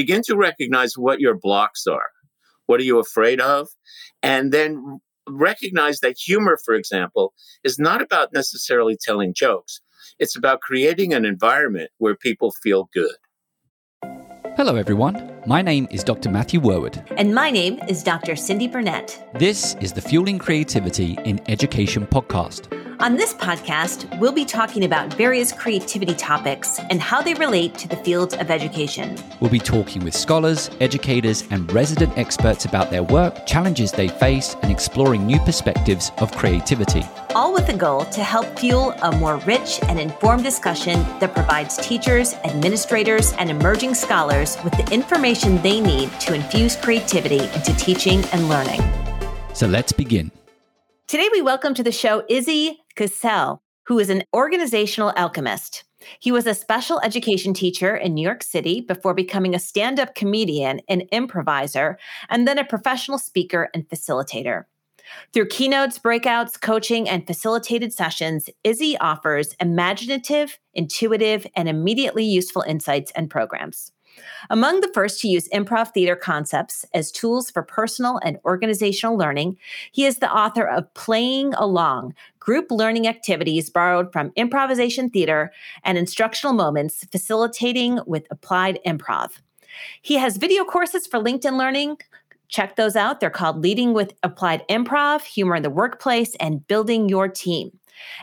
begin to recognize what your blocks are. What are you afraid of? And then recognize that humor, for example, is not about necessarily telling jokes. It's about creating an environment where people feel good. Hello, everyone. My name is Dr. Matthew Worwood. And my name is Dr. Cyndi Burnett. This is the Fueling Creativity in Education podcast. On this podcast, we'll be talking about various creativity topics and how they relate to the field of education. We'll be talking with scholars, educators, and resident experts about their work, challenges they face, and exploring new perspectives of creativity. All with the goal to help fuel a more rich and informed discussion that provides teachers, administrators, and emerging scholars with the information they need to infuse creativity into teaching and learning. So let's begin. Today, we welcome to the show Izzy Gesell, who is an organizational alchemist. He was a special education teacher in New York City before becoming a stand up comedian and improviser, and then a professional speaker and facilitator. Through keynotes, breakouts, coaching, and facilitated sessions, Izzy offers imaginative, intuitive, and immediately useful insights and programs. Among the first to use improv theater concepts as tools for personal and organizational learning, he is the author of Playing Along Group Learning Activities Borrowed from Improvisation Theater and Instructional Moments Facilitating with Applied Improv. He has video courses for LinkedIn Learning. Check those out. They're called Leading with Applied Improv, Humor in the Workplace, and Building Your Team.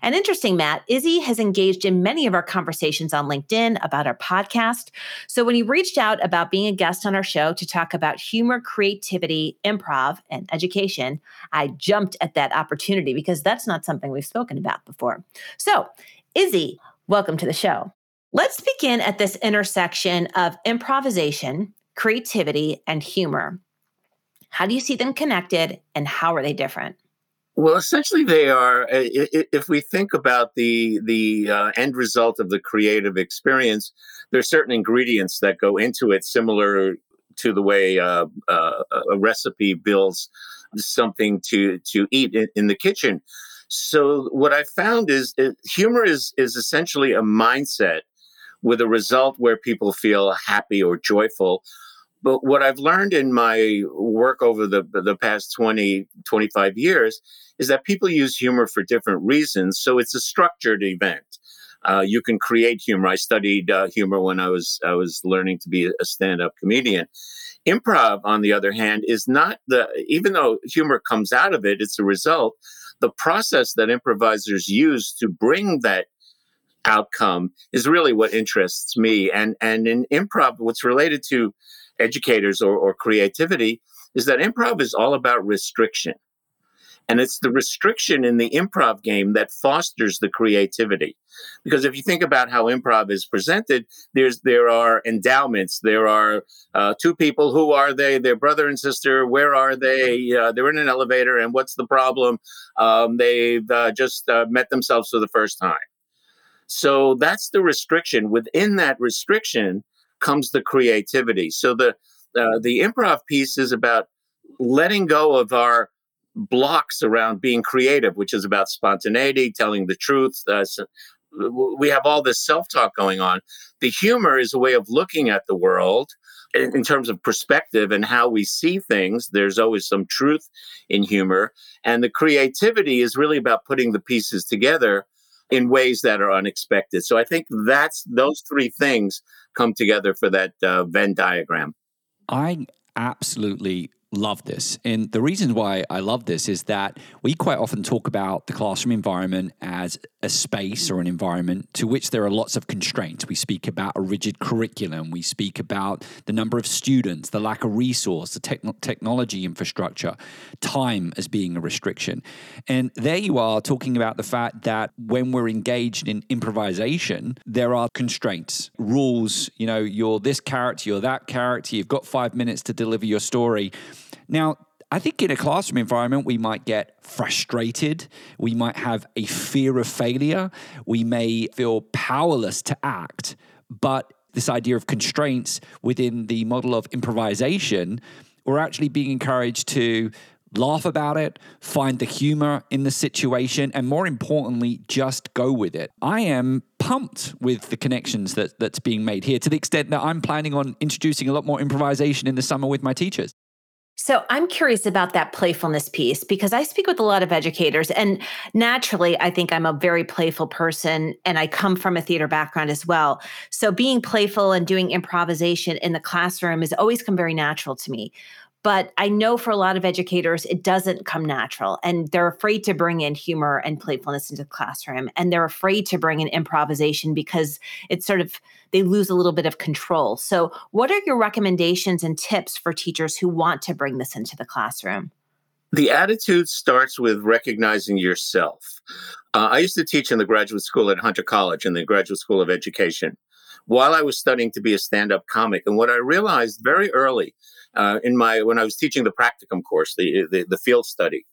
And interesting, Matt, Izzy has engaged in many of our conversations on LinkedIn about our podcast. So when he reached out about being a guest on our show to talk about humor, creativity, improv, and education, I jumped at that opportunity because that's not something we've spoken about before. So, Izzy, welcome to the show. Let's begin at this intersection of improvisation, creativity, and humor. How do you see them connected and how are they different? Well, essentially, they are. If we think about the the uh, end result of the creative experience, there are certain ingredients that go into it, similar to the way uh, uh, a recipe builds something to to eat in, in the kitchen. So, what I found is humor is is essentially a mindset with a result where people feel happy or joyful but what I've learned in my work over the, the past 20, 25 years is that people use humor for different reasons. So it's a structured event. Uh, you can create humor. I studied uh, humor when I was I was learning to be a stand-up comedian. Improv, on the other hand, is not the even though humor comes out of it, it's a result. The process that improvisers use to bring that outcome is really what interests me. And and in improv, what's related to educators or, or creativity is that improv is all about restriction. And it's the restriction in the improv game that fosters the creativity. Because if you think about how improv is presented, there's there are endowments. There are uh, two people. Who are they? Their brother and sister. Where are they? Uh, they're in an elevator, and what's the problem? Um, they've uh, just uh, met themselves for the first time. So that's the restriction. Within that restriction, comes the creativity. So the uh, the improv piece is about letting go of our blocks around being creative, which is about spontaneity, telling the truth. Uh, so we have all this self talk going on. The humor is a way of looking at the world in, in, terms of perspective and how we see things. There's always some truth in humor. And the creativity is really about putting the pieces together in ways that are unexpected. So I think that's those three things come together for that uh, Venn diagram. I absolutely love this. And the reason why I love this is that we quite often talk about the classroom environment as a space or an environment to which there are lots of constraints. We speak about a rigid curriculum, we speak about the number of students, the lack of resource, the technology infrastructure, time as being a restriction. And there you are talking about the fact that when we're engaged in improvisation, there are constraints, rules, you know, you're this character, you're that character, you've got 5 minutes to deliver your story now, I think in a classroom environment, we might get frustrated. We might have a fear of failure. We may feel powerless to act. But this idea of constraints within the model of improvisation, we're actually being encouraged to laugh about it, find the humor in the situation, and more importantly, just go with it. I am pumped with the connections that that's being made here. To the extent that I'm planning on introducing a lot more improvisation in the summer with my teachers. So I'm curious about that playfulness piece because I speak with a lot of educators and naturally I think I'm a very playful person and I come from a theater background as well. So being playful and doing improvisation in the classroom has always come very natural to me. But I know for a lot of educators, it doesn't come natural and they're afraid to bring in humor and playfulness into the classroom. And they're afraid to bring in improvisation because it's sort of, they lose a little bit of control. So, what are your recommendations and tips for teachers who want to bring this into the classroom? The attitude starts with recognizing yourself. Uh, I used to teach in the graduate school at Hunter College in the Graduate School of Education while I was studying to be a stand up comic. And what I realized very early uh, in my when I was teaching the practicum course, the the, the field study,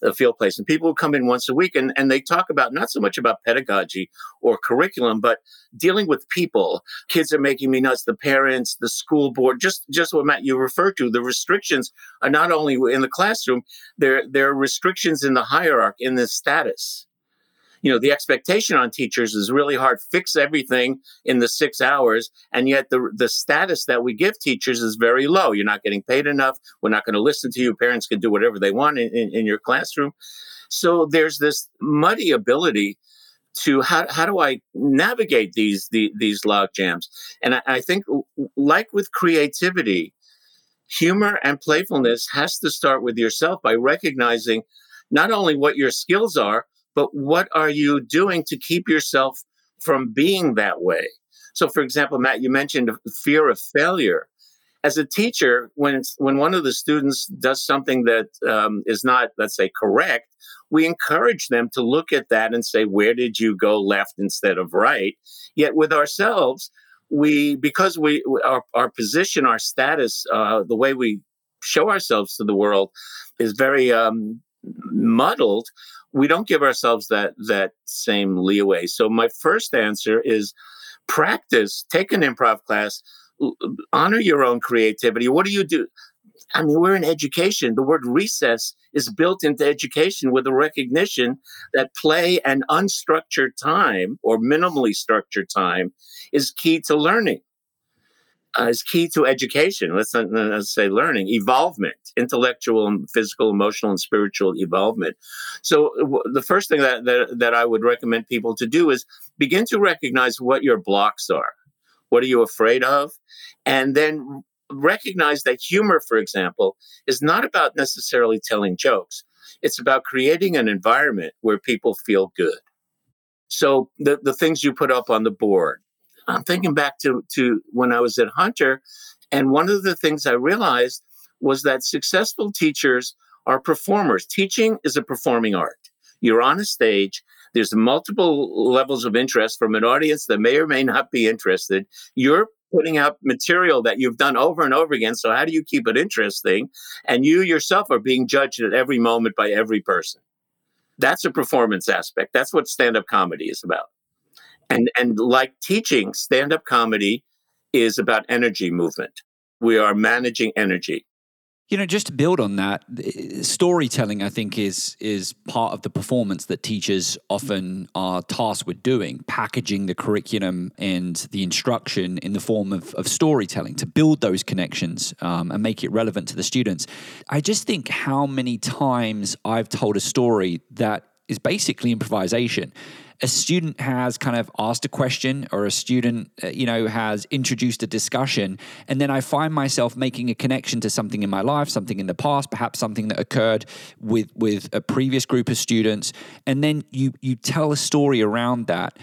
the field place, and people would come in once a week and, and they talk about not so much about pedagogy or curriculum, but dealing with people. Kids are making me nuts. The parents, the school board, just just what Matt you referred to. The restrictions are not only in the classroom; there there are restrictions in the hierarchy, in the status you know the expectation on teachers is really hard. Fix everything in the six hours and yet the the status that we give teachers is very low. You're not getting paid enough. We're not going to listen to you. Parents can do whatever they want in, in, in your classroom. So there's this muddy ability to how, how do I navigate these the, these log jams? And I, I think, like with creativity, humor and playfulness has to start with yourself by recognizing not only what your skills are, but what are you doing to keep yourself from being that way? So, for example, Matt, you mentioned fear of failure. As a teacher, when it's, when one of the students does something that um, is not, let's say, correct, we encourage them to look at that and say, "Where did you go left instead of right?" Yet with ourselves, we because we our, our position, our status, uh, the way we show ourselves to the world is very um, muddled we don't give ourselves that that same leeway. So my first answer is practice, take an improv class, honor your own creativity. What do you do? I mean, we're in education. The word recess is built into education with a recognition that play and unstructured time or minimally structured time is key to learning uh, is key to education. Let's not let's say learning, evolvement, intellectual and physical, emotional, and spiritual evolvement. So w- the first thing that, that that I would recommend people to do is begin to recognize what your blocks are. What are you afraid of? And then recognize that humor, for example, is not about necessarily telling jokes. It's about creating an environment where people feel good. So the, the things you put up on the board, I'm thinking back to, to when I was at Hunter, and one of the things I realized was that successful teachers are performers. Teaching is a performing art. You're on a stage. There's multiple levels of interest from an audience that may or may not be interested. You're putting out material that you've done over and over again. So how do you keep it interesting? And you yourself are being judged at every moment by every person. That's a performance aspect. That's what stand-up comedy is about. And and like teaching, stand-up comedy is about energy movement. We are managing energy. You know, just to build on that, storytelling, I think, is is part of the performance that teachers often are tasked with doing, packaging the curriculum and the instruction in the form of, of storytelling to build those connections um, and make it relevant to the students. I just think how many times I've told a story that is basically improvisation a student has kind of asked a question or a student uh, you know has introduced a discussion and then i find myself making a connection to something in my life something in the past perhaps something that occurred with with a previous group of students and then you you tell a story around that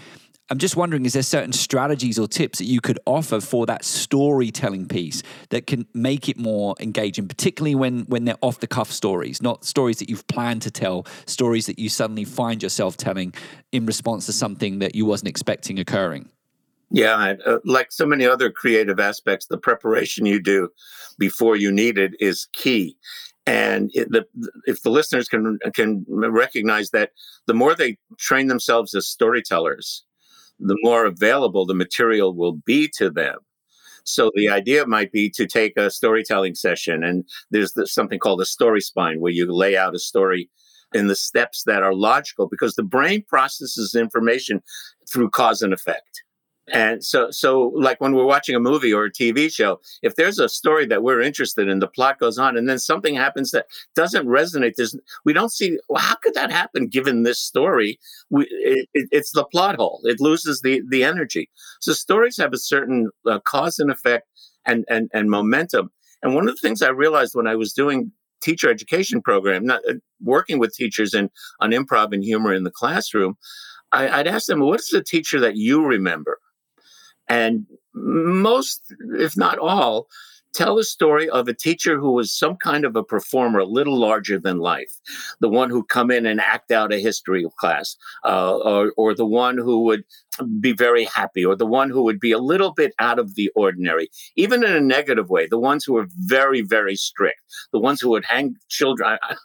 I'm just wondering, is there certain strategies or tips that you could offer for that storytelling piece that can make it more engaging, particularly when when they're off the cuff stories, not stories that you've planned to tell, stories that you suddenly find yourself telling in response to something that you wasn't expecting occurring? Yeah, uh, like so many other creative aspects, the preparation you do before you need it is key. And it, the, if the listeners can can recognize that, the more they train themselves as storytellers, the more available the material will be to them. So the mm. idea might be to take a storytelling session, and there's something called a story spine, where you lay out a story in the steps that are logical because the brain processes information through cause and effect. And so, so like when we're watching a movie or a TV show, if there's a story that we're interested in, the plot goes on, and then something happens that doesn't resonate. There's, we don't see well, how could that happen given this story? We, it, it, it's the plot hole. It loses the the energy. So stories have a certain uh, cause and effect and and and momentum. And one of the things I realized when I was doing teacher education program, not uh, working with teachers in on improv and humor in the classroom, I, would ask them, "What is the teacher that you remember?" And most, if not all, tell a story of a teacher who was some kind of a performer, a little larger than life, the one who come in and act out a history class, uh, or, or the one who would be very happy, or the one who would be a little bit out of the ordinary, even in a negative way. The ones who were very, very strict, the ones who would hang children. I,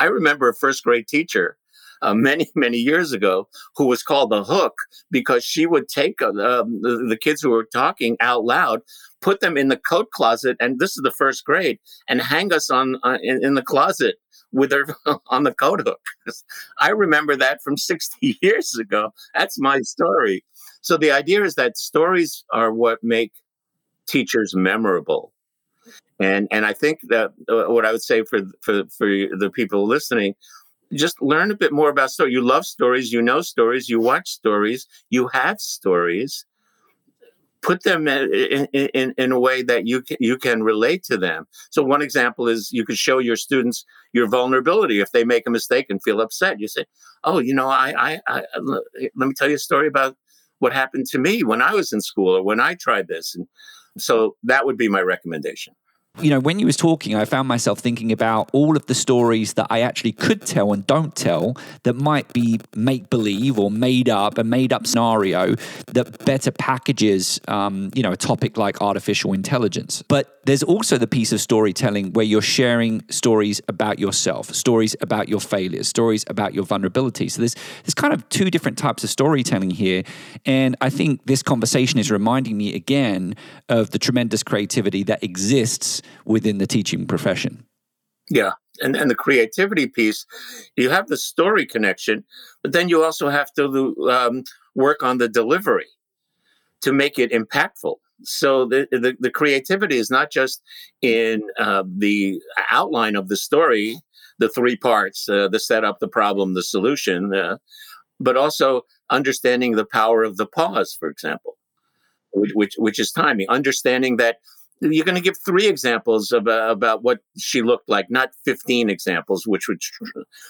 I remember a first grade teacher uh, many, many years ago who was called the hook because she would take uh, the, the kids who were talking out loud, put them in the coat closet, and this is the first grade, and hang us on uh, in, in the closet with her on the coat hook. I remember that from 60 years ago. That's my story. So the idea is that stories are what make teachers memorable. And and I think that uh, what I would say for for for the people listening just learn a bit more about story. You love stories, you know stories, you watch stories, you have stories. Put them in, in, in a way that you can, you can relate to them. So one example is you could show your students your vulnerability. If they make a mistake and feel upset, you say, "Oh, you know, I, I, I let me tell you a story about what happened to me when I was in school or when I tried this." And so that would be my recommendation you know, when you was talking, I found myself thinking about all of the stories that I actually could tell and don't tell that might be make believe or made up, a made up scenario that better packages, um, you know, a topic like artificial intelligence. But there's also the piece of storytelling where you're sharing stories about yourself, stories about your failures, stories about your vulnerability. So there's there's kind of two different types of storytelling here, and I think this conversation is reminding me again of the tremendous creativity that exists within the teaching profession. Yeah. And, and the creativity piece, you have the story connection, but then you also have to um, work on the delivery to make it impactful. So the, the, the creativity is not just in uh, the outline of the story, the three parts, uh, the setup, the problem, the solution, uh, but also understanding the power of the pause, for example, which, which, which is timing, understanding that you're going to give three examples of, uh, about what she looked like, not 15 examples, which would.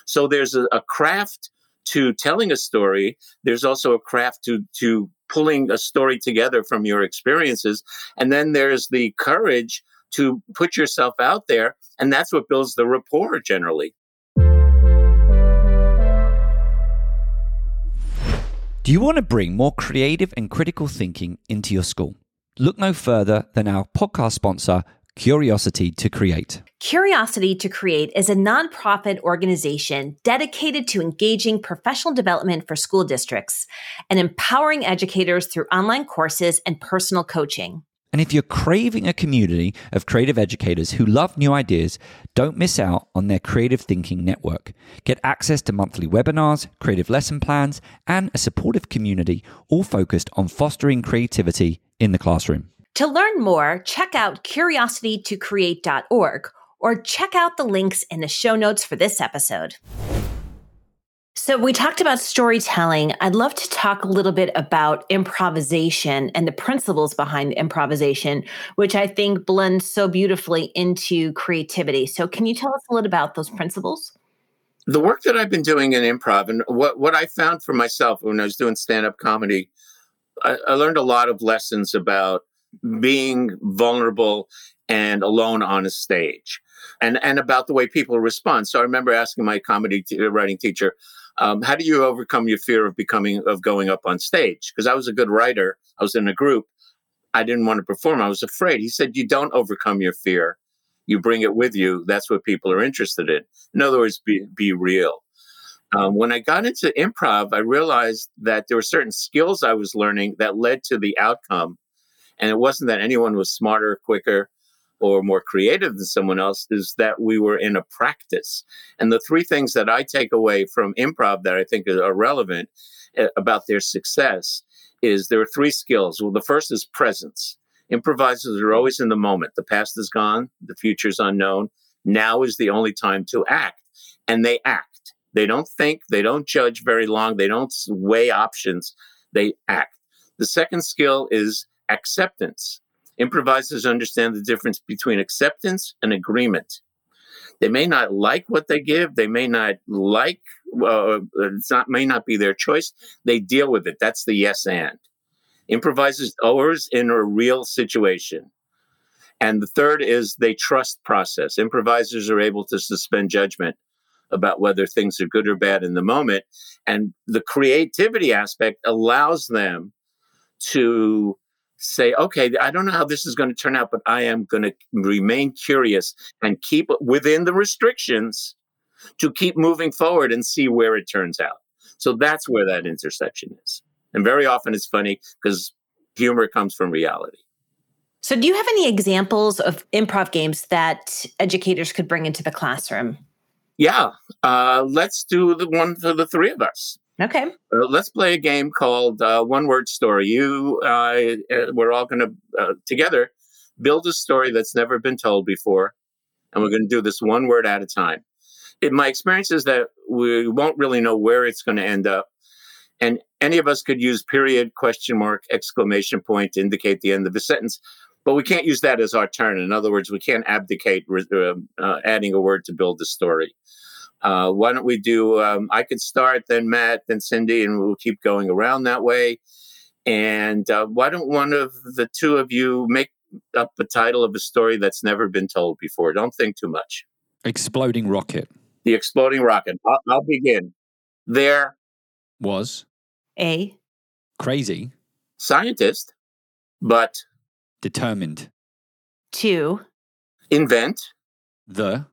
So there's a, a, craft to telling a story. There's also a craft to to pulling a story together from your experiences, and then there's the courage to put yourself out there, and that's what builds the rapport generally. Do you want to bring more creative and critical thinking into your school? Look no further than our podcast sponsor, Curiosity to Create. Curiosity to Create is a nonprofit organization dedicated to engaging professional development for school districts and empowering educators through online courses and personal coaching. And if you're craving a community of creative educators who love new ideas, don't miss out on their Creative Thinking Network. Get access to monthly webinars, creative lesson plans, and a supportive community, all focused on fostering creativity in the classroom. To learn more, check out curiositytocreate.org or check out the links in the show notes for this episode. So, we talked about storytelling. I'd love to talk a little bit about improvisation and the principles behind improvisation, which I think blends so beautifully into creativity. So, can you tell us a little about those principles? The work that I've been doing in improv and what, what I found for myself when I was doing stand up comedy I, I learned a lot of lessons about being vulnerable and alone on a stage and and about the way people respond. So i remember asking my comedy t- writing teacher um, how do you overcome your fear of becoming of going up on stage? Because i was a good writer. I was in a group. I didn't want to perform. I was afraid. He said you don't overcome your fear. You bring it with you. That's what people are interested in. In other words be, be real um, when I got into improv, I realized that there were certain skills I was learning that led to the outcome. And it wasn't that anyone was smarter, quicker. or more creative than someone else is that we were in a practice. And the three things that I take away from improv that I think are relevant eh, about their success is there are three skills. Well, the first is presence. Improvisers are always in the moment. The past is gone, the future is unknown. Now is the only time to act. And they act. They don't think, they don't judge very long, they don't weigh options, they act. The second skill is acceptance. Improvisers understand the difference between acceptance and agreement. They may not like what they give. They may not like. Uh, it's not may not be their choice. They deal with it. That's the yes and. Improvisers always in a real situation. And the third is they trust process. Improvisers are able to suspend judgment about whether things are good or bad in the moment. And the creativity aspect allows them to say, okay, I don't know how this is going to turn out, but I am going to remain curious and keep within the restrictions to keep moving forward and see where it turns out. So that's where that intersection is. And very often it's funny because humor comes from reality. So, do you have any examples of improv games that educators could bring into the classroom? Yeah, uh, let's do the one for the three of us. Okay. Uh, let's play a game called uh, One Word Story. You, uh, we're all going to uh, together build a story that's never been told before, and we're going to do this one word at a time. In my experience is that we won't really know where it's going to end up, and any of us could use period, question mark, exclamation point to indicate the end of the sentence, but we can't use that as our turn. In other words, we can't abdicate uh, adding a word to build the story. Uh, why don't we do? Um, I could start, then Matt, then Cyndi, and we'll keep going around that way. And uh, why don't one of the two of you make up the title of a story that's never been told before? Don't think too much. Exploding rocket. The exploding rocket. I'll, I'll begin. There was a crazy scientist, but determined to invent the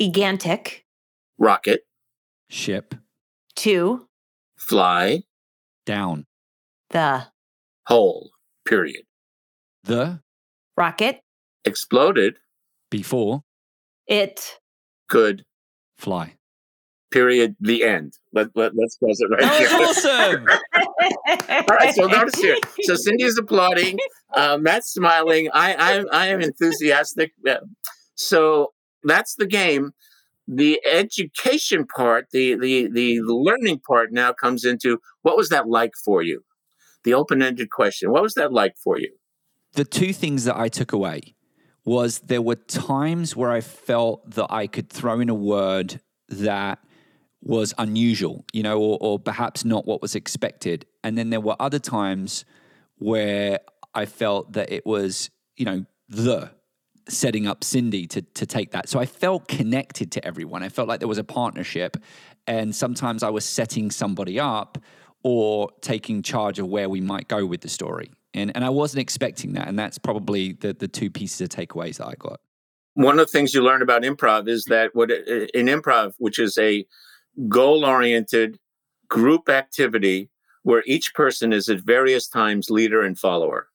gigantic rocket, ship, to fly, down, the hole, period. The rocket exploded before it could fly. Period. The end. Let, let, let's close it right that here. awesome. All right, so notice here. So Cyndi is applauding. Uh, Matt's smiling. I, I, I am enthusiastic. So that's the game the education part, the, the the learning part now comes into what was that like for you? The open-ended question. What was that like for you? The two things that I took away was there were times where I felt that I could throw in a word that was unusual, you know, or, or perhaps not what was expected. And then there were other times where I felt that it was, you know, the setting up Cyndi to to take that. So I felt connected to everyone. I felt like there was a partnership, and sometimes I was setting somebody up or taking charge of where we might go with the story. And and I wasn't expecting that, and that's probably the the two pieces of takeaways that I got. One of the things you learn about improv is that what in improv, which is a goal oriented group activity where each person is at various times leader and follower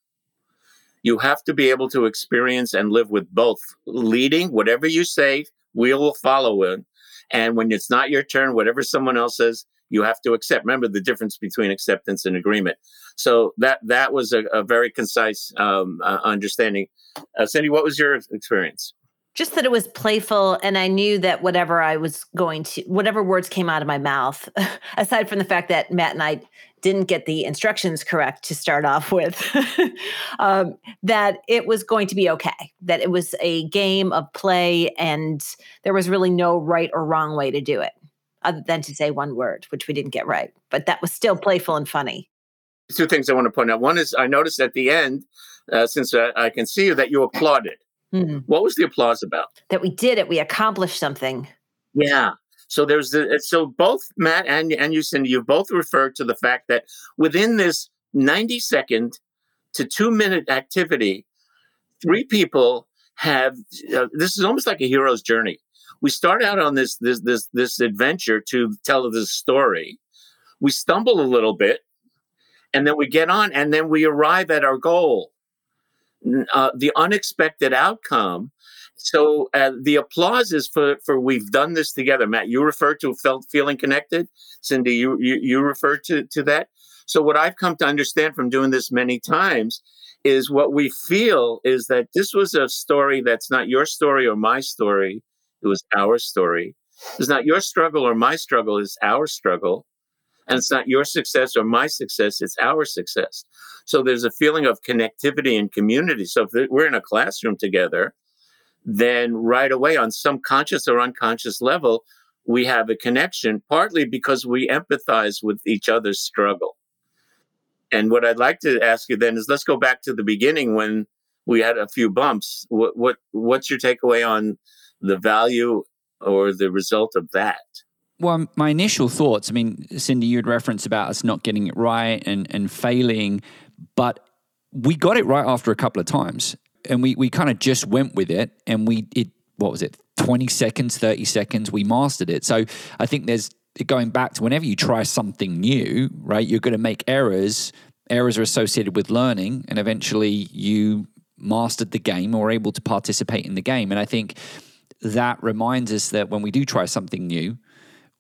you have to be able to experience and live with both leading, whatever you say, we will follow it. And when it's not your turn, whatever someone else says, you have to accept. Remember the difference between acceptance and agreement. So that that was a, a very concise um, uh, understanding. Uh, Cyndi, what was your experience? Just that it was playful and i knew that whatever i was going to whatever words came out of my mouth aside from the fact that matt and i didn't get the instructions correct to start off with um, that it was going to be okay that it was a game of play and there was really no right or wrong way to do it other than to say one word which we didn't get right but that was still playful and funny. Two things i want to point out. One is i noticed at the end uh, since uh, i can see you that you applauded Mm-hmm. What was the applause about? That we did it. We accomplished something. Yeah. So there's the, so both Matt and and you Cyndi, you both referred to the fact that within this 90 second to two minute activity, three people have uh, this is almost like a hero's journey. We start out on this this this this adventure to tell this story. We stumble a little bit, and then we get on, and then we arrive at our goal uh, the unexpected outcome. So uh, the applause is for for we've done this together. Matt, you referred to felt feeling connected. Cyndi, you you, you referred to to that. So what I've come to understand from doing this many times is what we feel is that this was a story that's not your story or my story. It was our story. It's not your struggle or my struggle. It's our struggle. And it's not your success or my success, it's our success. So there's a feeling of connectivity and community. So if we're in a classroom together, then right away, on some conscious or unconscious level, we have a connection, partly because we empathize with each other's struggle. And what I'd like to ask you then is let's go back to the beginning when we had a few bumps. What, what what's your takeaway on the value or the result of that? Well, my initial thoughts, I mean, Cyndi, you had referenced about us not getting it right and, and failing, but we got it right after a couple of times. And we, we kind of just went with it and we, it, what was it, 20 seconds, 30 seconds, we mastered it. So I think there's going back to whenever you try something new, right, you're going to make errors. Errors are associated with learning, and eventually you mastered the game or able to participate in the game. And I think that reminds us that when we do try something new,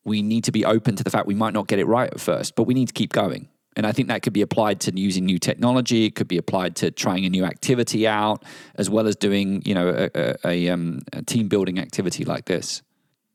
we need to be open to the fact we might not get it right at first, but we need to keep going. And I think that could be applied to using new technology. It could be applied to trying a new activity out, as well as doing, you know, a, a, a, um, a team building activity like this.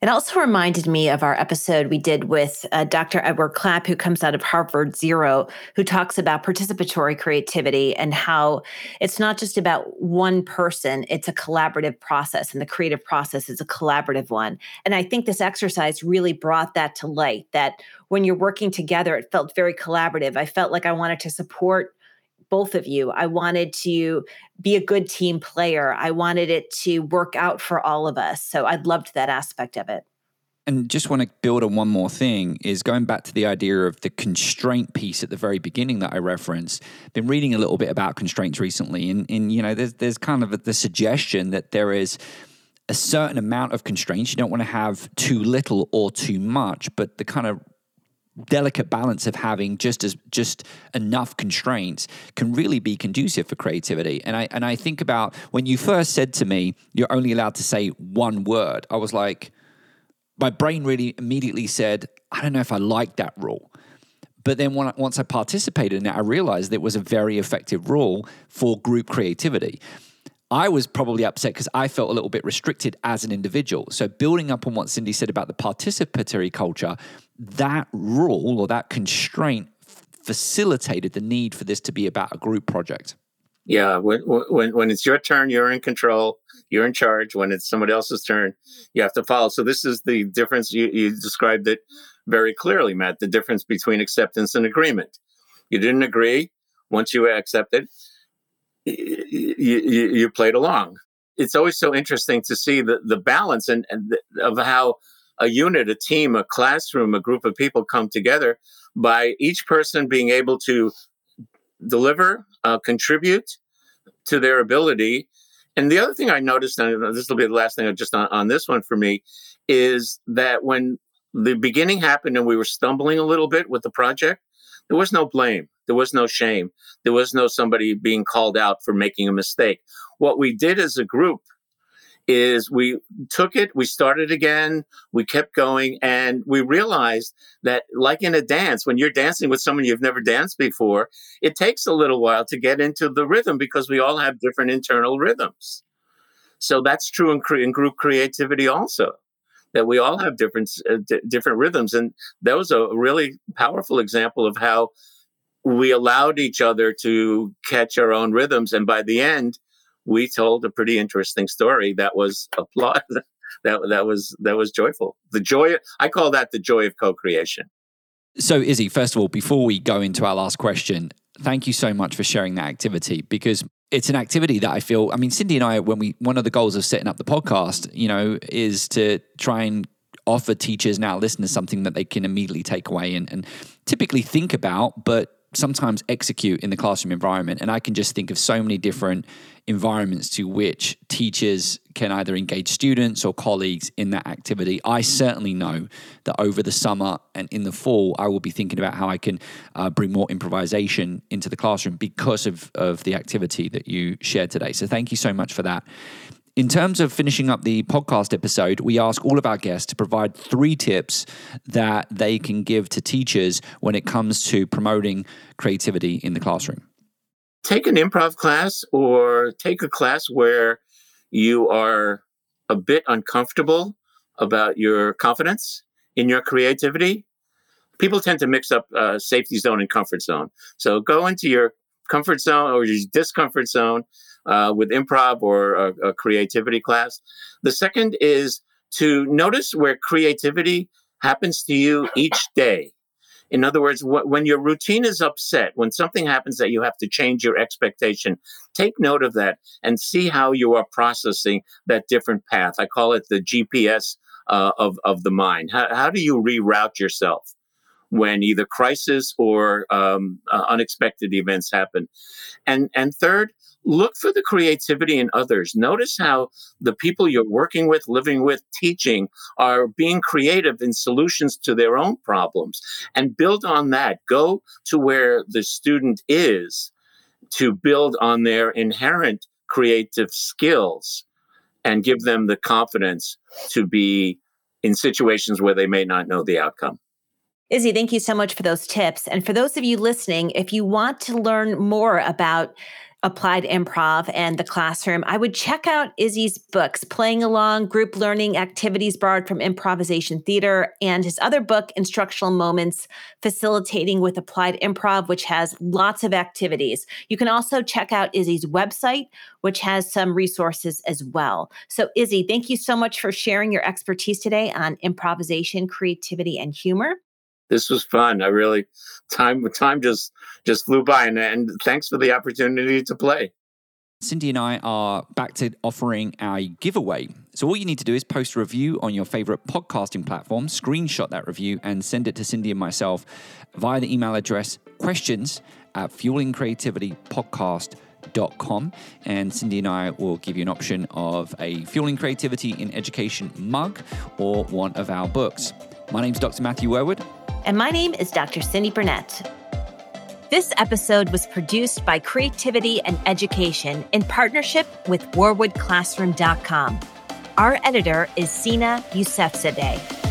It also reminded me of our episode we did with uh, Dr. Edward Clapp, who comes out of Harvard Zero, who talks about participatory creativity and how it's not just about one person, it's a collaborative process, and the creative process is a collaborative one. And I think this exercise really brought that to light that when you're working together, it felt very collaborative. I felt like I wanted to support both of you. I wanted to be a good team player. I wanted it to work out for all of us. So I loved that aspect of it. And just want to build on one more thing is going back to the idea of the constraint piece at the very beginning that I referenced. Been reading a little bit about constraints recently, and, and you know, there's there's kind of the suggestion that there is a certain amount of constraints. You don't want to have too little or too much, but the kind of delicate balance of having just as just enough constraints can really be conducive for creativity. And I and I think about when you first said to me, you're only allowed to say one word. I was like, my brain really immediately said, I don't know if I like that rule. But then when, once I participated in it, I realized it was a very effective rule for group creativity. I was probably upset because I felt a little bit restricted as an individual. So, building up on what Cyndi said about the participatory culture, that rule or that constraint facilitated the need for this to be about a group project. Yeah, when, when when it's your turn, you're in control, you're in charge. When it's somebody else's turn, you have to follow. So this is the difference. You, you described it very clearly, Matt. The difference between acceptance and agreement. You didn't agree. Once you accepted, you, you, you played along. It's always so interesting to see the, the balance and, and the, of how a unit, a team, a classroom, a group of people come together by each person being able to deliver, uh, contribute to their ability. And the other thing I noticed, and this will be the last thing just on, on this one for me, is that when the beginning happened and we were stumbling a little bit with the project, there was no blame. There was no shame. There was no somebody being called out for making a mistake. What we did as a group is we took it, we started again, we kept going, and we realized that, like in a dance, when you're dancing with someone you've never danced before, it takes a little while to get into the rhythm because we all have different internal rhythms. So that's true in, in group creativity also. That we all have different uh, d- different rhythms, and that was a really powerful example of how we allowed each other to catch our own rhythms, and by the end, we told a pretty interesting story that was applaud that that was that was joyful. The joy I call that the joy of co-creation. So Izzy, first of all, before we go into our last question, thank you so much for sharing that activity because it's an activity that I feel I mean Cyndi and I when we one of the goals of setting up the podcast, you know, is to try and offer teachers now listeners something that they can immediately take away and, and typically think about, but sometimes execute in the classroom environment. And I can just think of so many different environments to which teachers can either engage students or colleagues in that activity. I certainly know that over the summer and in the fall, I will be thinking about how I can uh, bring more improvisation into the classroom because of, of the activity that you shared today. So thank you so much for that. In terms of finishing up the podcast episode, we ask all of our guests to provide three tips that they can give to teachers when it comes to promoting creativity in the classroom take an improv class or take a class where you are a bit uncomfortable about your confidence in your creativity. People tend to mix up uh, safety zone and comfort zone. So go into your comfort zone or your discomfort zone uh, with improv or a, a creativity class. The second is to notice where creativity happens to you each day. In other words, wh- when your routine is upset, when something happens that you have to change your expectation, take note of that and see how you are processing that different path. I call it the GPS uh, of, of the mind. How, how do you reroute yourself? When either crisis or um, uh, unexpected events happen. And and third, look for the creativity in others. Notice how the people you're working with, living with, teaching are being creative in solutions to their own problems and build on that. Go to where the student is to build on their inherent creative skills and give them the confidence to be in situations where they may not know the outcome. Izzy, thank you so much for those tips. And for those of you listening, if you want to learn more about applied improv and the classroom, I would check out Izzy's books, Playing Along, Group Learning, Activities Borrowed from Improvisation Theater, and his other book, Instructional Moments, Facilitating with Applied Improv, which has lots of activities. You can also check out Izzy's website, which has some resources as well. So, Izzy, thank you so much for sharing your expertise today on improvisation, creativity, and humor this was fun. I really time time just just flew by, and, and thanks for the opportunity to play. Cyndi and I are back to offering our giveaway. So all you need to do is post a review on your favorite podcasting platform, screenshot that review, and send it to Cyndi and myself via the email address questions at fuelingcreativitypodcast.com. And Cyndi and I will give you an option of a Fueling Creativity in Education mug or one of our books. My name is Dr. Matthew Worwood. And my name is Dr. Cyndi Burnett. This episode was produced by Creativity and Education in partnership with WorwoodClassroom.com. Our editor is Sina Yousefzadeh.